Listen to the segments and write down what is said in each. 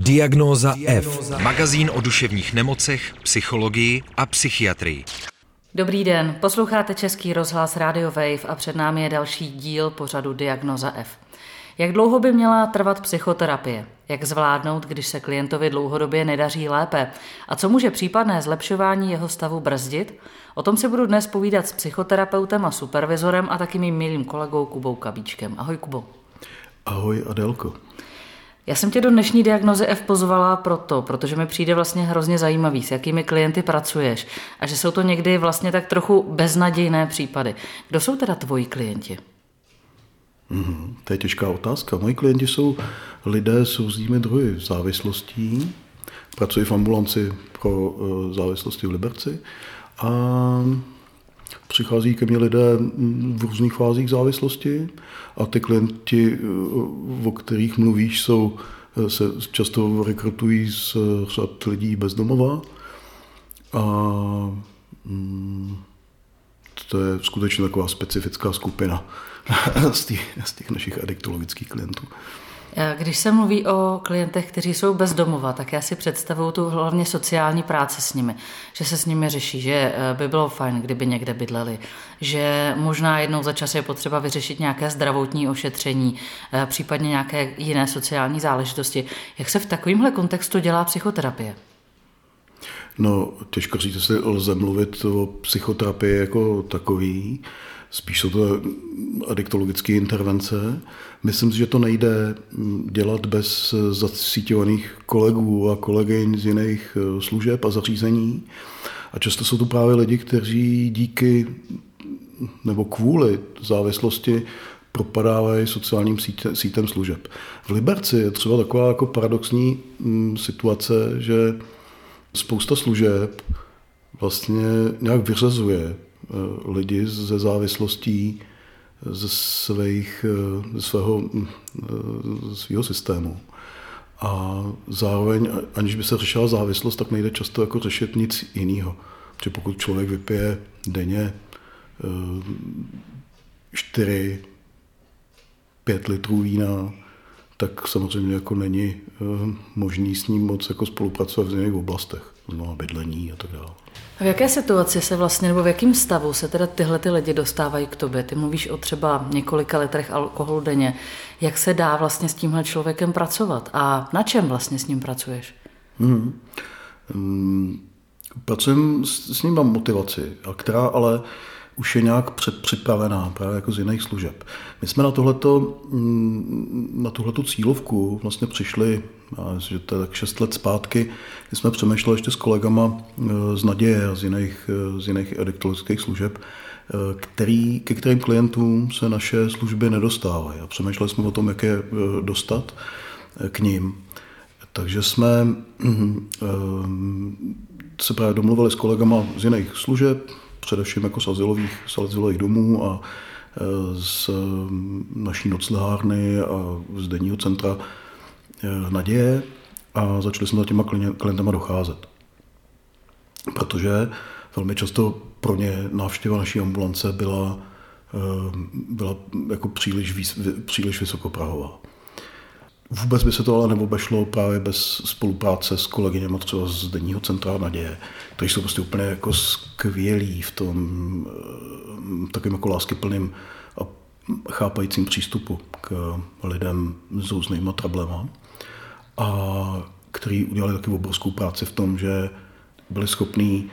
Diagnóza F. Magazín o duševních nemocech, psychologii a psychiatrii. Dobrý den, posloucháte Český rozhlas Radio Wave a před námi je další díl pořadu Diagnoza F. Jak dlouho by měla trvat psychoterapie? Jak zvládnout, když se klientovi dlouhodobě nedaří lépe? A co může případné zlepšování jeho stavu brzdit? O tom si budu dnes povídat s psychoterapeutem a supervizorem a taky mým milým kolegou Kubou Kabíčkem. Ahoj Kubo. Ahoj Adelko. Já jsem tě do dnešní diagnozy F pozvala proto, protože mi přijde vlastně hrozně zajímavý, s jakými klienty pracuješ a že jsou to někdy vlastně tak trochu beznadějné případy. Kdo jsou teda tvoji klienti? Mm, to je těžká otázka. Moji klienti jsou lidé s různými druhy závislostí. Pracuji v ambulanci pro uh, závislosti v Liberci a přichází ke mně lidé v různých fázích závislosti a ty klienti, o kterých mluvíš, jsou, se často rekrutují z řad lidí bezdomova a mm, to je skutečně taková specifická skupina z těch, z těch našich adiktologických klientů. Když se mluví o klientech, kteří jsou bezdomova, tak já si představuju tu hlavně sociální práci s nimi, že se s nimi řeší, že eh, by bylo fajn, kdyby někde bydleli, že možná jednou za čas je potřeba vyřešit nějaké zdravotní ošetření, eh, případně nějaké jiné sociální záležitosti. Jak se v takovémhle kontextu dělá psychoterapie? No, těžko říct, jestli lze mluvit o psychoterapii jako takový. Spíš jsou to adiktologické intervence. Myslím si, že to nejde dělat bez zasíťovaných kolegů a kolegyň z jiných eh, služeb a zařízení. A často jsou to právě lidi, kteří díky nebo kvůli závislosti propadávají sociálním sítem služeb. V Liberci je třeba taková jako paradoxní mm, situace, že spousta služeb vlastně nějak vyřazuje lidi ze závislostí ze, svých, eh, ze svého, hm, eh, ze svého systému. A zároveň, aniž by se řešila závislost, tak nejde často jako řešit nic jiného. Protože pokud člověk vypije denně 4, 5 litrů vína, tak samozřejmě jako není uh, možný s ním moc jako spolupracovat v jiných oblastech, znamená bydlení a tak dále. A v jaké situaci se vlastně, nebo v jakém stavu se teda tyhle ty lidi dostávají k tobě? Ty mluvíš o třeba několika litrech alkoholu denně. Jak se dá vlastně s tímhle člověkem pracovat? A na čem vlastně s ním pracuješ? Hmm. Hmm. Pracujem s, s ním mám motivaci, a která ale už je nějak předpřipravená právě jako z jiných služeb. My jsme na tohleto, mm, na tuhletu cílovku vlastně přišli, že to je tak šest let zpátky, kdy jsme přemýšleli ještě s kolegama e, z Naděje a z jiných, e, z jiných ediktologických služeb, e, který, ke kterým klientům se naše služby nedostávají. A přemýšleli jsme o tom, jak je dostat k ním. Takže jsme se právě domluvili s kolegama z jiných služeb, především jako z azylových, z azylových domů a e, z naší noclehárny a z denního centra e, Naděje a začali jsme za těma klientama docházet. Protože velmi často pro ně návštěva naší ambulance byla, e, byla jako příliš, příliš vysokoprahová. Vůbec by se to ale neobešlo právě bez spolupráce s kolegyněmi třeba z denního centra Naděje, kteří jsou prostě úplně jako skvělí v tom eh, takovým jako láskyplným a chápajícím přístupu k lidem s různýma trablema a který udělali taky obrovskou práci v tom, že byli schopní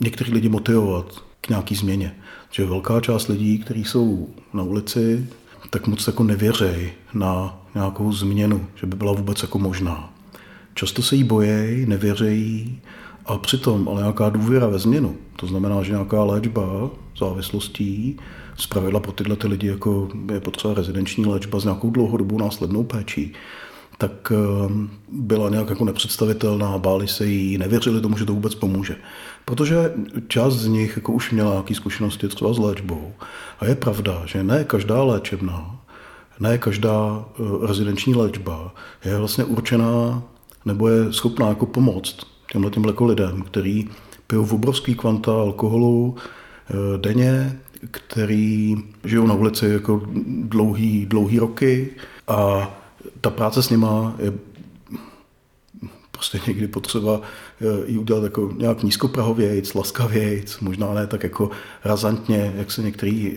některý lidi motivovat k nějaký změně. Že velká část lidí, kteří jsou na ulici, tak moc jako nevěřej na nějakou změnu, že by byla vůbec jako možná. Často se jí bojejí, nevěřejí a přitom ale nějaká důvěra ve změnu, to znamená, že nějaká léčba závislostí, zpravidla pro tyhle ty lidi jako je potřeba rezidenční léčba s nějakou dlouhodobou následnou péčí, tak ehm, byla nějak jako nepředstavitelná, báli se jí, nevěřili tomu, že to vůbec pomůže. Protože část z nich jako už měla nějaké zkušenosti třeba s léčbou. A je pravda, že ne každá léčebná, ne každá eh, rezidenční léčba je vlastně určená nebo je schopná jako pomoct těmhle těm lidem, který pijou v obrovský kvanta alkoholu eh, denně, který žijou na ulici jako dlouhý, dlouhý roky a ta práce s nima je prostě někdy potřeba eh, ji udělat jako nějak nízkoprahovějc, laskavějc, možná ne tak jako razantně, jak, se některý,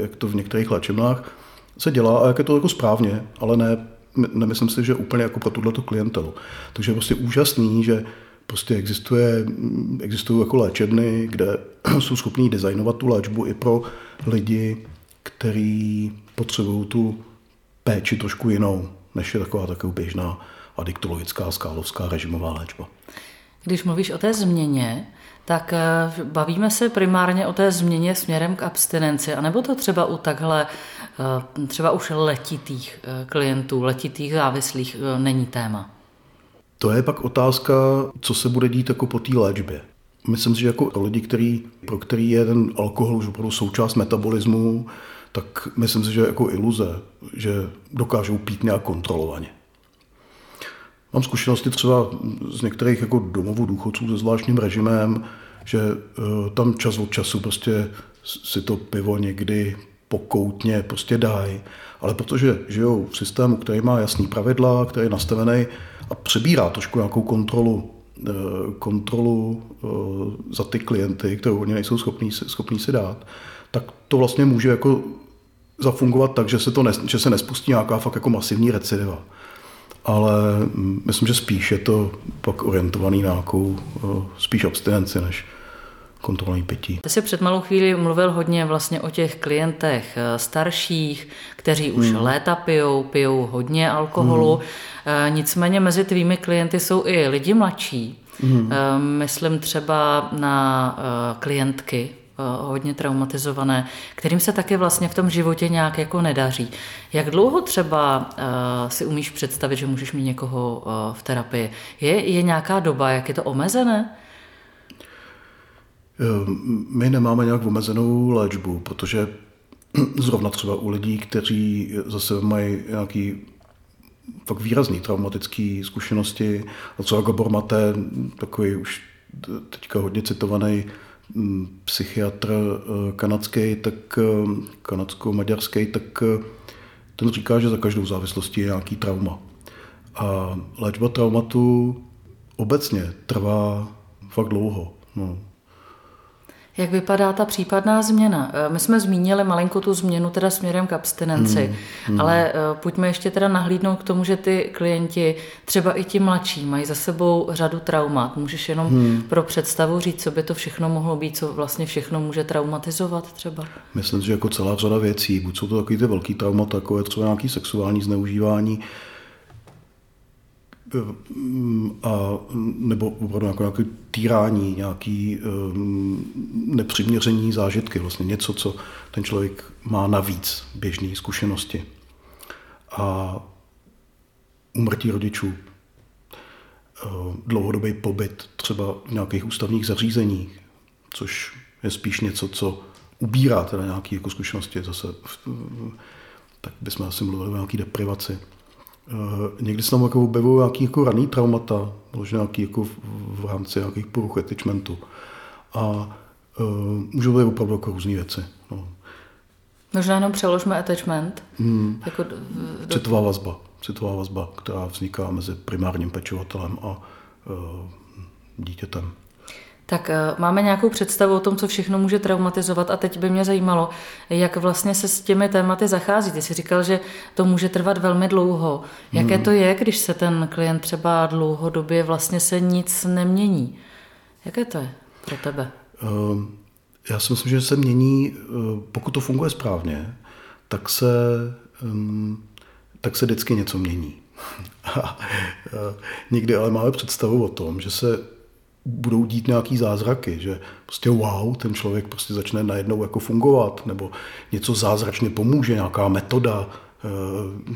jak to v některých léčebnách se dělá a jak je to jako správně, ale ne, nemyslím si, že úplně jako pro tuto klientelu. Takže je prostě úžasný, že prostě existuje, existují jako léčebny, kde jsou schopní designovat tu léčbu i pro lidi, kteří potřebují tu péči trošku jinou, než je taková taková běžná adiktologická, skálovská režimová léčba. Když mluvíš o té změně, tak eh, bavíme se primárně o té změně směrem k abstinenci, anebo to třeba u takhle eh, třeba už letitých eh, klientů, letitých závislých není téma? To je pak otázka, co se bude dít jako po té léčbě. Myslím si, že jako lidi, který, pro který je ten alkohol už opravdu součást metabolismu, tak myslím si, že jako iluze, že dokážou pít nějak kontrolovaně. Mám zkušenosti třeba z některých jako domovů důchodců se zvláštním režimem, že uh, tam čas od času prostě si to pivo někdy pokoutně prostě dají, ale protože žijou v systému, který má jasný pravidla, který je nastavený a přebírá trošku nějakou kontrolu, uh, kontrolu uh, za ty klienty, kterou oni nejsou schopní, schopní si dát, tak to vlastně může jako zafungovat tak, že se, to ne, že se nespustí nějaká fakt jako masivní recidiva ale myslím, že spíš je to pak orientovaný na nějakou spíš abstinenci než kontrolní pití. Ty jsi před malou chvíli mluvil hodně vlastně o těch klientech e, starších, kteří už hmm. léta pijou, pijou hodně alkoholu. Hmm. Nicméně mezi tvými klienty jsou i lidi mladší. Hmm. Myslím třeba na klientky Eh, hodně traumatizované, kterým se taky vlastně v tom životě nějak jako nedaří. Jak dlouho třeba uh, si umíš představit, že můžeš mít někoho uh, v terapii? Je, je nějaká doba, jak je to omezené? My nemáme nějak omezenou léčbu, protože zrovna třeba u lidí, kteří zase mají nějaký fakt výrazný traumatický zkušenosti, a třeba Gabor Mate, takový už teďka hodně citovaný psychiatr eh, kanadský, tak eh, kanadsko-maďarský, tak eh, ten říká, že za každou závislostí je nějaký trauma. A léčba traumatu obecně trvá fakt dlouho. No. Jak vypadá ta případná změna? Eh, my jsme zmínili malinko tu změnu teda směrem k abstinenci, hmm, hmm. ale eh, pojďme ještě teda nahlídnout k tomu, že ty klienti, třeba i ti mladší, mají za sebou řadu traumat. Můžeš jenom hmm. pro představu říct, co by to všechno mohlo být, co vlastně všechno může traumatizovat třeba? Myslím, že jako celá řada věcí, buď jsou to takový ty velký traumata, jako je třeba nějaký sexuální zneužívání, a, nebo opravdu jako nějaké týrání, nějaký um, nepřiměření zážitky, vlastně něco, co ten člověk má navíc běžné zkušenosti. A umrtí rodičů, uh, dlouhodobý pobyt třeba v nějakých ústavních zařízeních, což je spíš něco, co ubírá teda nějaké jako zkušenosti zase, tak bychom asi mluvili o nějaké deprivaci. Eh, někdy se tam jako objevují nějaký jako raný traumata, možná nějaký jako v rámci nějakých poruch attachmentu. A uh, můžou být opravdu jako různé věci. No. Možná jenom přeložme attachment. Hmm. Jako do... Citová vazba. Citová vazba, která vzniká mezi primárním pečovatelem a uh, dítětem. Tak eh, máme nějakou představu o tom, co všechno může traumatizovat a teď by mě zajímalo, jak vlastně se s těmi tématy zachází. Ty jsi říkal, že to může trvat velmi dlouho. Jaké hmm. to je, když se ten klient třeba dlouhodobě vlastně se nic nemění? Jaké to je pro tebe? Ehm, já si myslím, že se mění, eh, pokud to funguje správně, tak se, ehm, tak se vždycky něco mění. Eh, nikdy ale máme představu o tom, že se budou dít nějaký zázraky, že prostě wow, ten člověk prostě začne najednou jako fungovat, nebo něco zázračně pomůže, nějaká metoda, eh,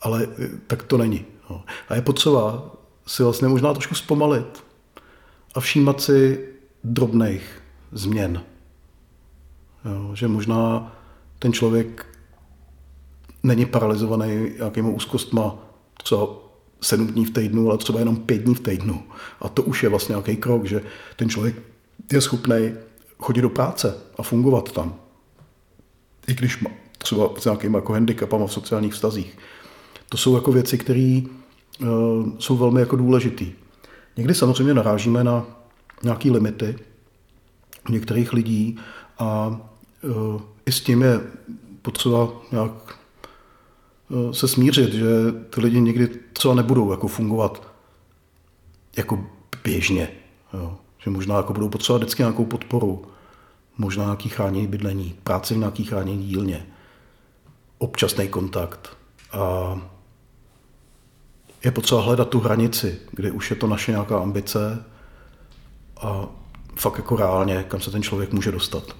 ale tak to není. No. A je potřeba si vlastně možná trošku zpomalit a všímat si drobných změn. Že možná ten člověk není paralizovaný nějakýma úzkostma, třeba sedm dní v týdnu, ale třeba jenom pět dní v týdnu. A to už je vlastně nějaký krok, že ten člověk je schopný chodit do práce a fungovat tam. I když má třeba s nějakými jako handicapama v sociálních vztazích. To jsou jako věci, které jsou velmi jako důležitý. Někdy samozřejmě narážíme na nějaké limity některých lidí a i s tím je potřeba nějak se smířit, že ty lidi někdy třeba nebudou jako fungovat jako běžně. Jo. Že možná jako budou potřebovat vždycky nějakou podporu, možná nějaký chráněný bydlení, práce v nějaký chráněný dílně, občasný kontakt. A je potřeba hledat tu hranici, kde už je to naše nějaká ambice a fakt jako reálně, kam se ten člověk může dostat.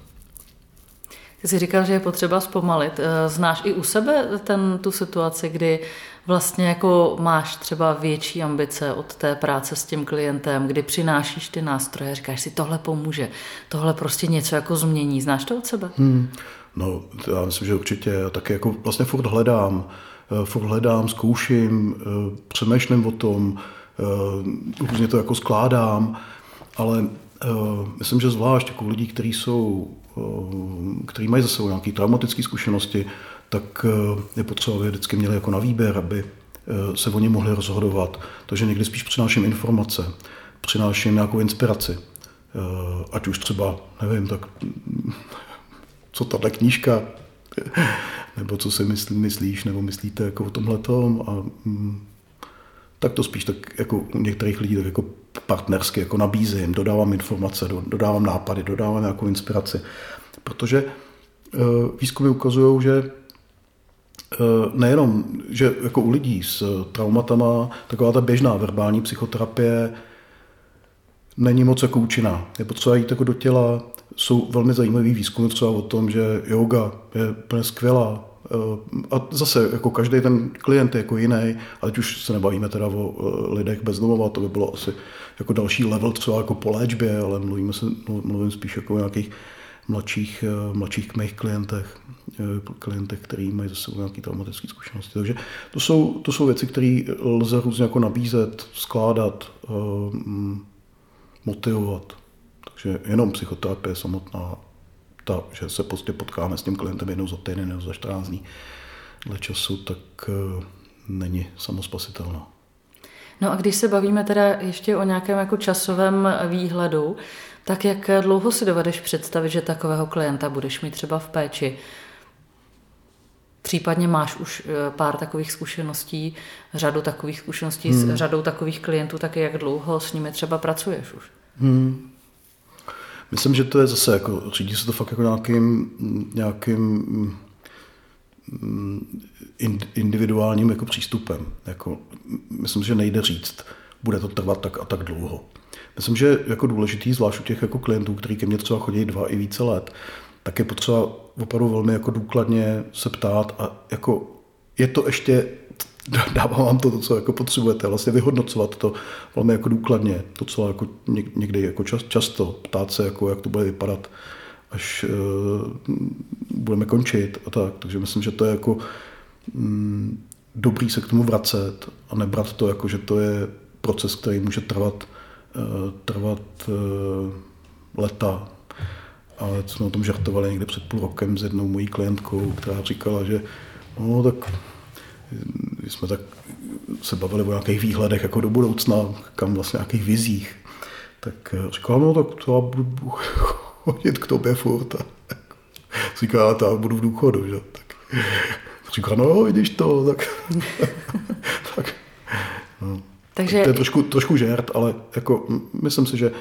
Jsi říkal, že je potřeba zpomalit. Eh, znáš i u sebe ten, tu situaci, kdy vlastně jako máš třeba větší ambice od té práce s tím klientem, kdy přinášíš ty nástroje, říkáš si, tohle pomůže, tohle prostě něco jako změní. Znáš to od sebe? Hmm. No, já myslím, že určitě. Já taky jako vlastně furt hledám, eh, furt hledám, zkouším, eh, přemýšlím o tom, různě to jako skládám, ale myslím, že zvlášť jako lidí, kteří jsou Eh, který mají za sebou nějaké traumatické zkušenosti, tak eh, je potřeba, aby vždycky měli jako na výběr, aby eh, se oni mohli rozhodovat. Takže někdy spíš přináším informace, přináším nějakou inspiraci. Ať už třeba, nevím, tak co tahle knížka, nebo co si myslí, myslíš, nebo myslíte jako o tomhle tom a mm, tak to spíš tak jako u některých lidí tak jako partnersky jako nabízím, dodávám informace, dodávám nápady, dodávám nějakou inspiraci. Protože eh, výzkumy ukazují, že eh, nejenom, že jako u lidí s traumatama taková ta běžná verbální psychoterapie není moc jako účinná. Je potřeba jít jako do těla. Jsou velmi zajímavý výzkumy třeba o tom, že yoga je úplně skvělá Eh, a zase jako každý ten klient je jako jiný, teď už se nebavíme teda o eh, lidech bez domova, to by bylo asi jako další level třeba jako po léčbě, ale mluvíme se, mluvím spíš jako o nějakých mladších, eh, mladších mých klientech, klientech, který mají zase nějaké traumatické zkušenosti. Takže to jsou, to jsou věci, které lze různě jako nabízet, skládat, motivovat. Takže jenom psychoterapie samotná ta, že se prostě potkáme s tím klientem jednou za týden nebo za 14 dní dle času, tak uh, není samospasitelná. No a když se bavíme teda ještě o nějakém jako časovém výhledu, tak jak dlouho si dovedeš představit, že takového klienta budeš mít třeba v péči? Případně máš už eh, pár takových zkušeností, řadu takových zkušeností hmm. s řadou takových klientů, tak jak dlouho s nimi třeba pracuješ už? Hmm. Myslím, že to je zase jako, řídí se to fakt jako nějakým, nějakým mm, individuálním jako přístupem. Jako, myslím, že nejde říct, bude to trvat tak a tak dlouho. Myslím, že jako důležitý, zvlášť u těch jako klientů, kteří ke mně třeba chodí dva i více let, tak je potřeba opravdu velmi jako důkladně se ptát a jako je to ještě dávám vám to, to, co jako potřebujete, vlastně vyhodnocovat to velmi jako důkladně, to, co jako někdy jako čas, často, ptát se, jako, jak to bude vypadat, až uh, budeme končit a tak. Takže myslím, že to je jako mm, dobrý se k tomu vracet a nebrat to jako, že to je proces, který může trvat, uh, trvat uh, leta. Ale jsme o tom žartovali někde před půl rokem s jednou mojí klientkou, která říkala, že no tak jsme tak se bavili o nějakých výhledech jako do budoucna, kam vlastně nějakých vizích, tak eh, říkal, no tak to já budu chodit k tobě furt. A říká, to já budu v důchodu, že? Tak říká, no vidíš to, tak, tak no. Takže... To je trošku, trošku žert, ale jako myslím si, že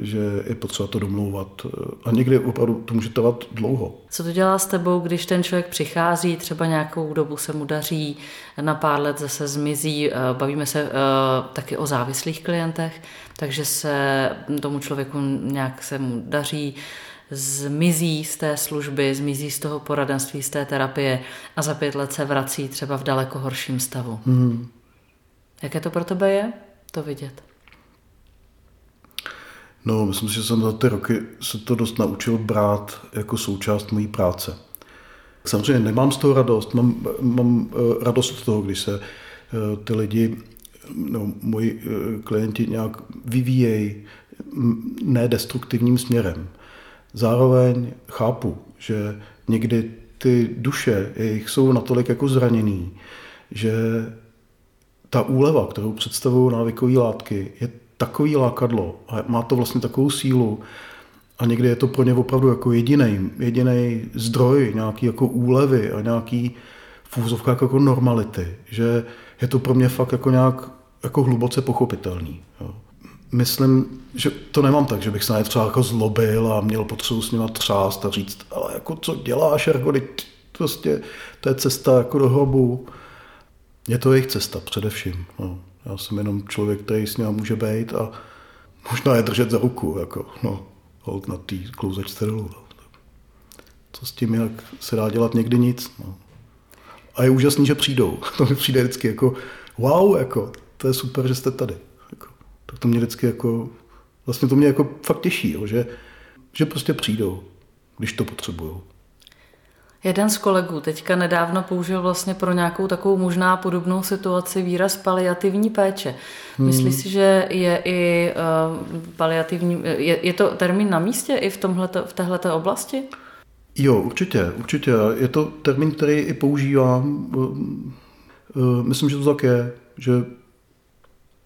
že je potřeba to domlouvat. Eh, a někdy opravdu to může trvat dlouho. Co to dělá s tebou, když ten člověk přichází, třeba nějakou dobu se mu daří, na pár let zase zmizí, eh, bavíme se taky o závislých klientech, takže se tomu člověku nějak se mu daří, zmizí z té služby, zmizí z toho poradenství, z té terapie a za pět let se vrací třeba v daleko horším stavu. Hmm. Jaké to pro tebe je, to vidět? No, myslím si, že jsem za ty roky se to dost naučil brát jako součást mojí práce. Samozřejmě nemám z toho radost, mám, mám eh, radost z toho, když se eh, ty lidi, no, moji eh, klienti nějak vyvíjejí nedestruktivním směrem. Zároveň chápu, že někdy ty duše jejich jsou natolik jako zraněný, že ta úleva, kterou představují návykové látky, je takový lákadlo a má to vlastně takovou sílu a někdy je to pro ně opravdu jako jediný, jediný zdroj nějaký jako úlevy a nějaký úzovkách jako normality, že je to pro mě fakt jako nějak jako hluboce pochopitelný. Jo. Myslím, že to nemám tak, že bych se na třeba jako zlobil a měl potřebu s nima třást a říct, ale jako co děláš, jako prostě to je cesta jako do hrobu. Je to jejich cesta především. No. Já jsem jenom člověk, který s ním může být a možná je držet za ruku, jako, no, hold na té klouzačce dolů. No. Co s tím, jak se dá dělat někdy nic. No. A je úžasný, že přijdou. To mi přijde vždycky jako, wow, jako, to je super, že jste tady. Jako, tak to mě vždycky jako, vlastně to mě jako fakt těší, jo, že, že prostě přijdou, když to potřebují. Jeden z kolegů teďka nedávno použil vlastně pro nějakou takovou možná podobnou situaci výraz paliativní péče. Hmm. Myslíš si, že je i uh, paliativní, je, je to termín na místě i v, tomhleto, v téhleté oblasti? Jo, určitě, určitě. Je to termín, který i používám. Uh, myslím, že to tak je, že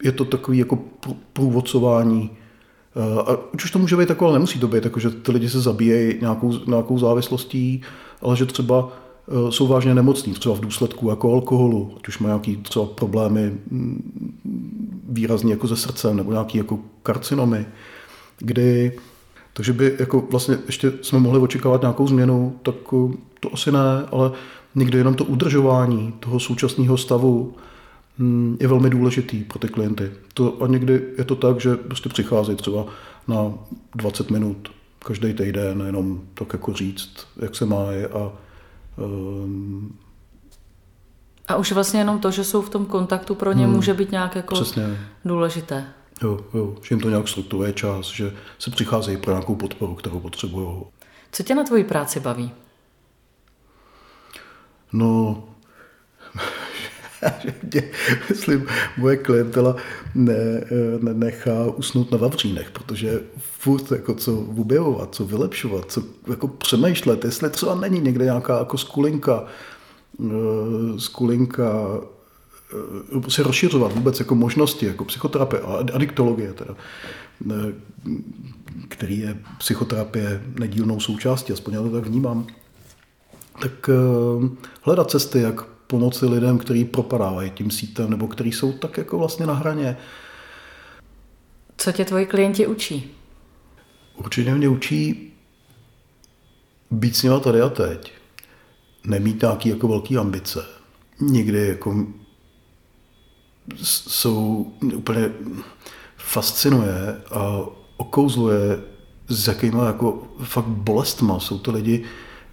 je to takový jako průvodcování. A už to může být takové, ale nemusí to být, jako, že ty lidi se zabíjejí nějakou, nějakou závislostí, ale že třeba eh, jsou vážně nemocní, třeba v důsledku jako alkoholu, ať už mají nějaké třeba problémy mm, výrazně jako se srdcem nebo nějaké jako karcinomy, kdy takže by jako vlastně ještě jsme mohli očekávat nějakou změnu, tak eh, to asi ne, ale někdy jenom to udržování toho současného stavu mm, je velmi důležitý pro ty klienty. To, a někdy je to tak, že prostě přicházejí třeba na 20 minut každý týden jenom tak jako říct, jak se má a um, a už vlastně jenom to, že jsou v tom kontaktu pro ně hmm, může být nějak jako přesně. důležité. Jo, jo, že jim to nějak strukturuje čas, že se přicházejí pro nějakou podporu, kterou potřebují. Co tě na tvoji práci baví? No, že myslím, moje klientela ne, ne, nechá usnout na vavřínech, protože furt jako co objevovat, co vylepšovat, co jako přemýšlet, jestli třeba není někde nějaká jako skulinka, eh, skulinka se prostě rozšiřovat vůbec jako možnosti, jako psychoterapie a adiktologie teda, eh, který je psychoterapie nedílnou součástí, aspoň já to tak vnímám, tak eh, hledat cesty, jak pomoci lidem, kteří propadávají tím sítem nebo kteří jsou tak jako vlastně na hraně. Co tě tvoji klienti učí? Určitě mě učí být s nimi tady a teď. Nemít nějaký jako velký ambice. Někdy jako jsou úplně fascinuje a okouzluje, s jakýma jako fakt bolestma jsou to lidi,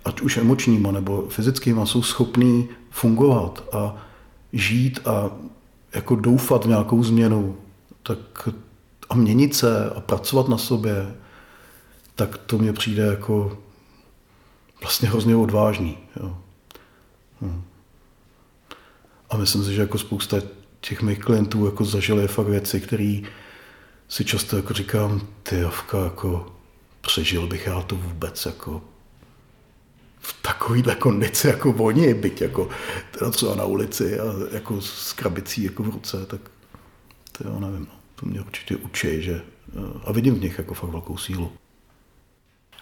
ať už emočníma nebo fyzickýma, jsou schopní fungovat a žít a jako doufat v nějakou změnu, tak a měnit se a pracovat na sobě, tak to mně přijde jako vlastně hrozně odvážný. Jo. Hm. A myslím si, že jako spousta těch mých klientů jako zažili fakt věci, které si často jako říkám, ty Javka, jako přežil bych já to vůbec, jako v takovýhle kondici jako oni, byť jako teda třeba na ulici a jako s krabicí jako v ruce, tak to já nevím, no. to mě určitě učí, že a vidím v nich jako fakt velkou sílu.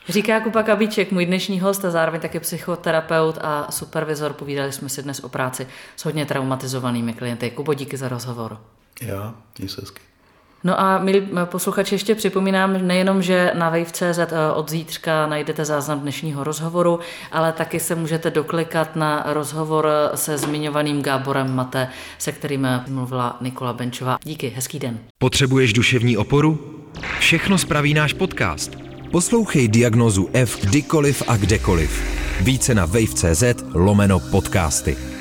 Říká Kuba Kabíček, můj dnešní host a zároveň taky psychoterapeut a supervizor. Povídali jsme si dnes o práci s hodně traumatizovanými klienty. Kubo, díky za rozhovor. Já, se hezky. No a milí posluchači, ještě připomínám nejenom, že na Wave.cz eh, od zítřka najdete záznam dnešního rozhovoru, ale taky se můžete doklikat na rozhovor se zmiňovaným Gáborem Mate, se kterým mluvila Nikola Benčová. Díky, hezký den. Potřebuješ duševní oporu? Všechno spraví náš podcast. Poslouchej diagnozu F kdykoliv a kdekoliv. Více na wave.cz lomeno podcasty.